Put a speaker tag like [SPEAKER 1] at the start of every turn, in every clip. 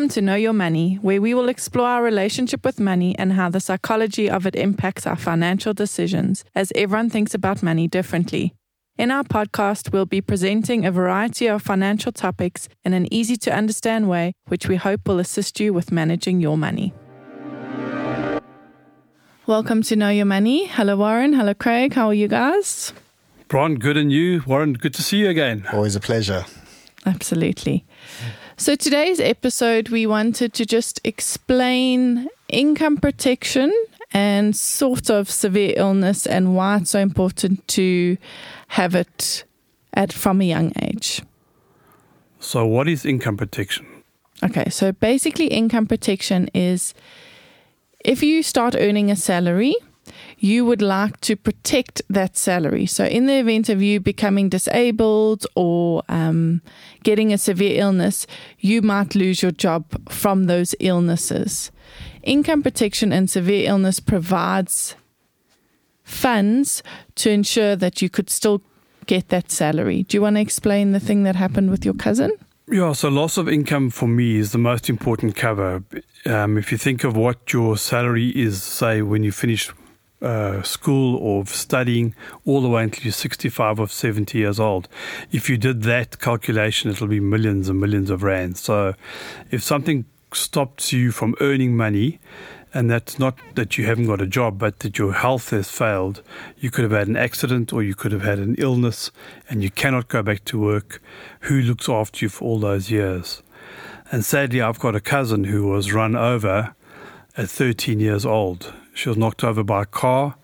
[SPEAKER 1] Welcome to Know Your Money, where we will explore our relationship with money and how the psychology of it impacts our financial decisions, as everyone thinks about money differently. In our podcast, we'll be presenting a variety of financial topics in an easy to understand way, which we hope will assist you with managing your money. Welcome to Know Your Money. Hello, Warren. Hello, Craig. How are you guys?
[SPEAKER 2] Bron, good and you. Warren, good to see you again.
[SPEAKER 3] Always a pleasure.
[SPEAKER 1] Absolutely. So, today's episode, we wanted to just explain income protection and sort of severe illness and why it's so important to have it at from a young age.
[SPEAKER 2] So, what is income protection?
[SPEAKER 1] Okay, so basically, income protection is if you start earning a salary, you would like to protect that salary. So, in the event of you becoming disabled or um, getting a severe illness, you might lose your job from those illnesses. Income protection and severe illness provides funds to ensure that you could still get that salary. Do you want to explain the thing that happened with your cousin?
[SPEAKER 2] Yeah, so loss of income for me is the most important cover. Um, if you think of what your salary is, say, when you finish uh, school or studying all the way until you're 65 or 70 years old. If you did that calculation, it'll be millions and millions of rands. So if something stops you from earning money, and that's not that you haven't got a job, but that your health has failed. You could have had an accident or you could have had an illness and you cannot go back to work. Who looks after you for all those years? And sadly, I've got a cousin who was run over at 13 years old. She was knocked over by a car,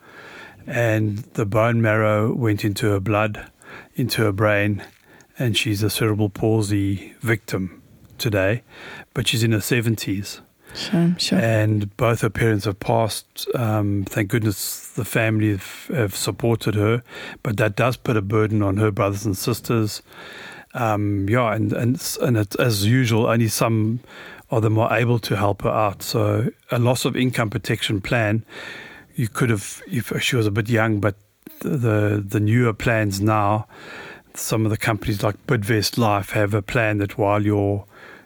[SPEAKER 2] and the bone marrow went into her blood, into her brain, and she's a cerebral palsy victim today, but she's in her 70s.
[SPEAKER 1] Sure, sure.
[SPEAKER 2] And both her parents have passed. Um, thank goodness the family have, have, supported her, but that does put a burden on her brothers and sisters. Um, yeah, and and and it, as usual, only some or the more able to help her out. So a loss of income protection plan, you could have if she was a bit young, but the the newer plans now, some of the companies like Bidvest Life have a plan that while you're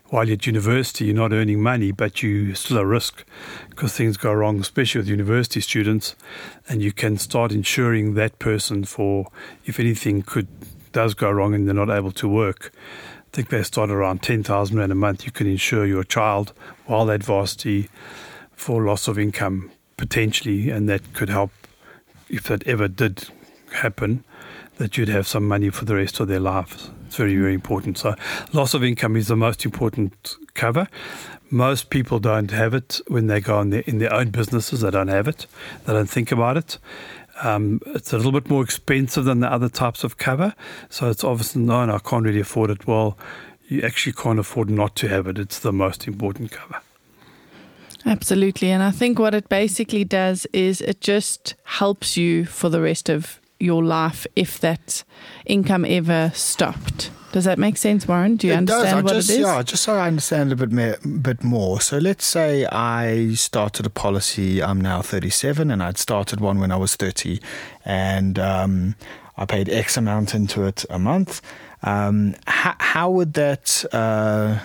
[SPEAKER 2] while you're at university, you're not earning money, but you're still at risk because things go wrong, especially with university students, and you can start insuring that person for if anything could does go wrong and they're not able to work I think they start around 10,000 Rand a month. You can insure your child while at varsity for loss of income potentially, and that could help if that ever did happen, that you'd have some money for the rest of their lives. It's very, very important. So, loss of income is the most important cover. Most people don't have it when they go in their, in their own businesses. They don't have it. They don't think about it. Um, it's a little bit more expensive than the other types of cover. So it's obviously, no, no, I can't really afford it. Well, you actually can't afford not to have it. It's the most important cover.
[SPEAKER 1] Absolutely. And I think what it basically does is it just helps you for the rest of your life if that income ever stopped. Does that make sense, Warren? Do you
[SPEAKER 3] it
[SPEAKER 1] understand what
[SPEAKER 3] just,
[SPEAKER 1] it is?
[SPEAKER 3] Yeah, just so I understand a bit, more, bit more. So let's say I started a policy. I'm now 37, and I'd started one when I was 30, and um, I paid X amount into it a month. Um, how, how, would that? Uh,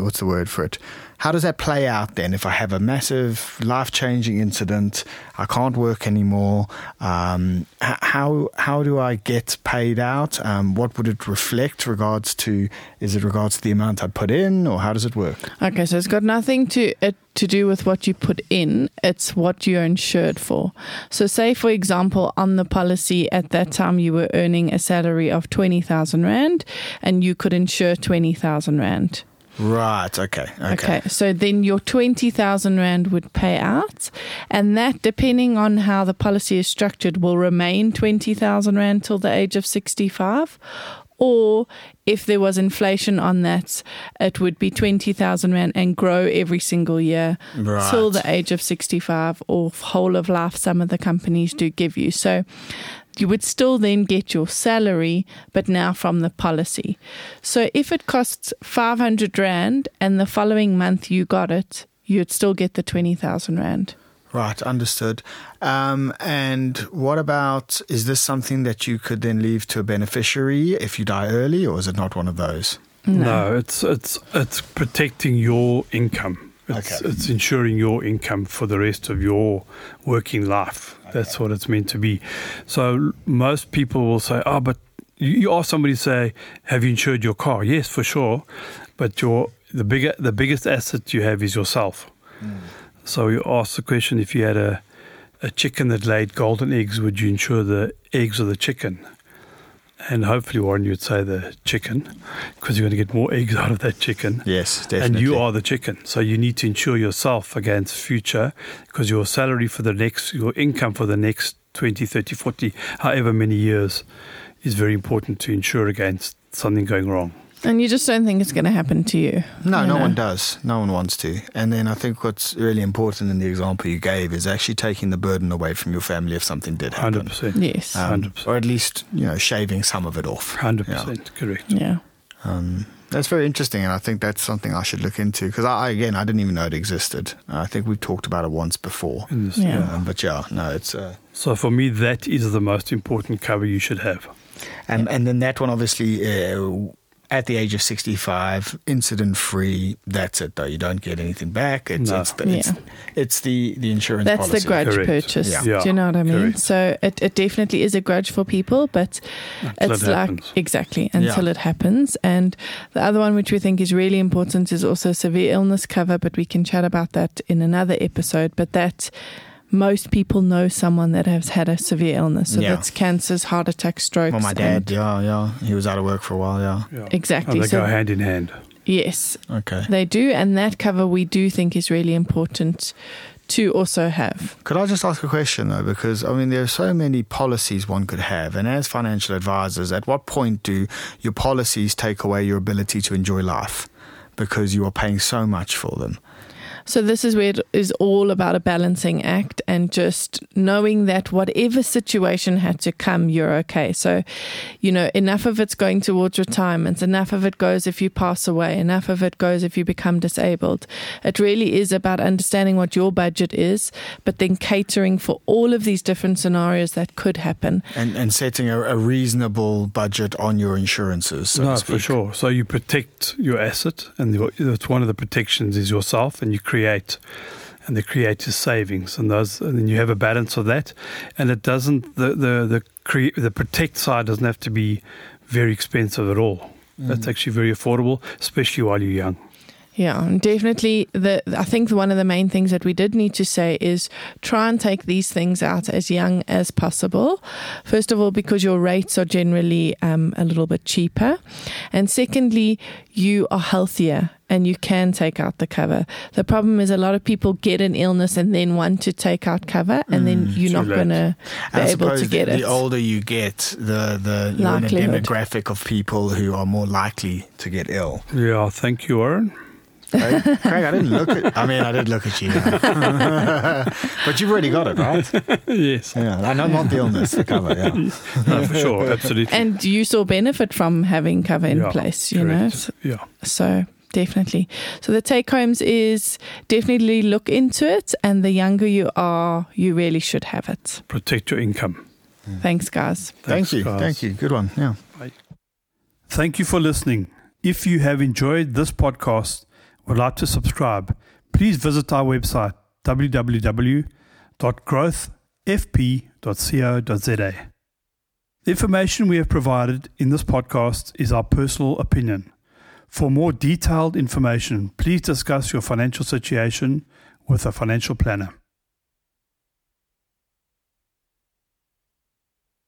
[SPEAKER 3] what's the word for it? How does that play out then? If I have a massive life changing incident, I can't work anymore. Um, how how do I get paid out? Um, what would it reflect regards to? Is it regards to the amount I put in, or how does it work?
[SPEAKER 1] Okay, so it's got nothing to it to do with what you put in. It's what you're insured for. So, say for example, on the policy at that time you were earning a salary of twenty thousand rand, and you could insure twenty thousand rand.
[SPEAKER 3] Right. Okay. Okay.
[SPEAKER 1] Okay. So then your 20,000 Rand would pay out. And that, depending on how the policy is structured, will remain 20,000 Rand till the age of 65. Or if there was inflation on that, it would be 20,000 Rand and grow every single year
[SPEAKER 3] right.
[SPEAKER 1] till the age of 65 or whole of life, some of the companies do give you. So you would still then get your salary, but now from the policy. So if it costs 500 Rand and the following month you got it, you'd still get the 20,000 Rand.
[SPEAKER 3] Right, understood. Um, and what about is this something that you could then leave to a beneficiary if you die early, or is it not one of those?
[SPEAKER 2] No, it's it's it's protecting your income. It's
[SPEAKER 3] Okay.
[SPEAKER 2] it's ensuring your income for the rest of your working life. That's what it's meant to be. So most people will say, "Oh, but you, you ask somebody say, have you insured your car?" Yes, for sure, but your the bigger the biggest asset you have is yourself. So you ask the question: if you had a a chicken that laid golden eggs, would you insure the eggs or the chicken? And hopefully, Warren, you'd say the chicken because you're going to get more eggs out of that chicken.
[SPEAKER 3] Yes, definitely.
[SPEAKER 2] And you are the chicken. So you need to insure yourself against future because your salary for the next, your income for the next 20, 30, 40, however many years is very important to insure against something going wrong.
[SPEAKER 1] And you just don't think it's going to happen to you.
[SPEAKER 3] No,
[SPEAKER 1] you
[SPEAKER 3] no
[SPEAKER 1] know?
[SPEAKER 3] one does. No one wants to. And then I think what's really important in the example you gave is actually taking the burden away from your family if something did happen.
[SPEAKER 2] 100%.
[SPEAKER 1] Yes.
[SPEAKER 3] Um,
[SPEAKER 2] 100%.
[SPEAKER 3] or at least, you know, shaving some of it off.
[SPEAKER 2] 100% correct.
[SPEAKER 1] yeah.
[SPEAKER 3] Um, that's very interesting, and I think that's something I should look into because I, again, I didn't even know it existed. I think we've talked about it once before.
[SPEAKER 2] In
[SPEAKER 1] Yeah.
[SPEAKER 3] Um, but yeah, no, it's uh,
[SPEAKER 2] So for me, that is the most important cover you should have.
[SPEAKER 3] and and then that one obviously uh, at the age of sixty five, incident free. That's it though. You don't get anything back. It's
[SPEAKER 2] No.
[SPEAKER 3] it's, the,
[SPEAKER 1] Yeah.
[SPEAKER 3] it's the the insurance.
[SPEAKER 1] That's
[SPEAKER 3] policy.
[SPEAKER 1] the grudge
[SPEAKER 2] Correct.
[SPEAKER 1] purchase.
[SPEAKER 3] Yeah.
[SPEAKER 2] Yeah,
[SPEAKER 1] Do you know what I mean?
[SPEAKER 2] correct.
[SPEAKER 1] So it, it definitely is a grudge for people, but
[SPEAKER 2] Until
[SPEAKER 1] it's
[SPEAKER 2] it
[SPEAKER 1] like exactly until
[SPEAKER 3] Yeah.
[SPEAKER 1] it happens. And the other one, which we think is really important, is also severe illness cover. But we can chat about that in another episode. But that most people know someone that has had a severe illness. So
[SPEAKER 3] Yeah.
[SPEAKER 1] that's cancers, heart attacks, strokes.
[SPEAKER 3] Well, my
[SPEAKER 1] and-
[SPEAKER 3] dad, yeah, yeah, he was out of work for a while. Yeah,
[SPEAKER 2] Yeah.
[SPEAKER 1] Exactly.
[SPEAKER 2] And they
[SPEAKER 1] So
[SPEAKER 2] go hand in hand.
[SPEAKER 1] yes,
[SPEAKER 3] okay.
[SPEAKER 1] they do, and that cover we do think is really important to also have.
[SPEAKER 3] Could I just ask a question though? Because I mean, there are so many policies one could have, and as financial advisors, at what point do your policies take away your ability to enjoy life because you are paying so much for them?
[SPEAKER 1] So this is where it is all about a balancing act and just knowing that whatever situation had to come, you're okay. So, you know, enough of it's going towards retirement, enough of it goes if you pass away, enough of it goes if you become disabled. It really is about understanding what your budget is, but then catering for all of these different scenarios that could happen.
[SPEAKER 3] And and setting a, a reasonable budget on your insurances. So
[SPEAKER 2] no,
[SPEAKER 3] to
[SPEAKER 2] for sure. So you protect your asset, and the, that's one of the protections is yourself, and you create, and the create is savings, and those, and then you have a balance of that, and it doesn't the the the cre- the protect side doesn't have to be very expensive at all. That's mm. actually very affordable, especially while you're young.
[SPEAKER 1] Yeah, definitely. The I think one of the main things that we did need to say is try and take these things out as young as possible. First of all, because your rates are generally um, a little bit cheaper, and secondly, you are healthier and you can take out the cover. The problem is a lot of people get an illness and then want to take out cover, and then you're not going to be
[SPEAKER 3] I
[SPEAKER 1] able to get
[SPEAKER 3] the,
[SPEAKER 1] it.
[SPEAKER 3] the older you get, the the you're in a demographic of people who are more likely to get ill.
[SPEAKER 2] Yeah, thank you, Warren.
[SPEAKER 3] Craig, Craig, I didn't look at. I mean, I did look at you, but you've already got it, right?
[SPEAKER 2] yes,
[SPEAKER 3] Yeah, I know not the illness, the cover. Yeah.
[SPEAKER 2] no, for sure, absolutely.
[SPEAKER 1] and you saw benefit from having cover in
[SPEAKER 2] Yeah,
[SPEAKER 1] place, you know.
[SPEAKER 2] correct. Yeah.
[SPEAKER 1] So definitely. So the take homes is definitely look into it, and the younger you are, you really should have it.
[SPEAKER 2] Protect your income.
[SPEAKER 1] Thanks, guys.
[SPEAKER 3] Thank you,
[SPEAKER 2] guys.
[SPEAKER 3] thank you. Good one. Yeah.
[SPEAKER 2] Thank you for listening. If you have enjoyed this podcast, would like to subscribe, please visit our website www.growthfp.co.za. The information we have provided in this podcast is our personal opinion. For more detailed information, please discuss your financial situation with a financial planner.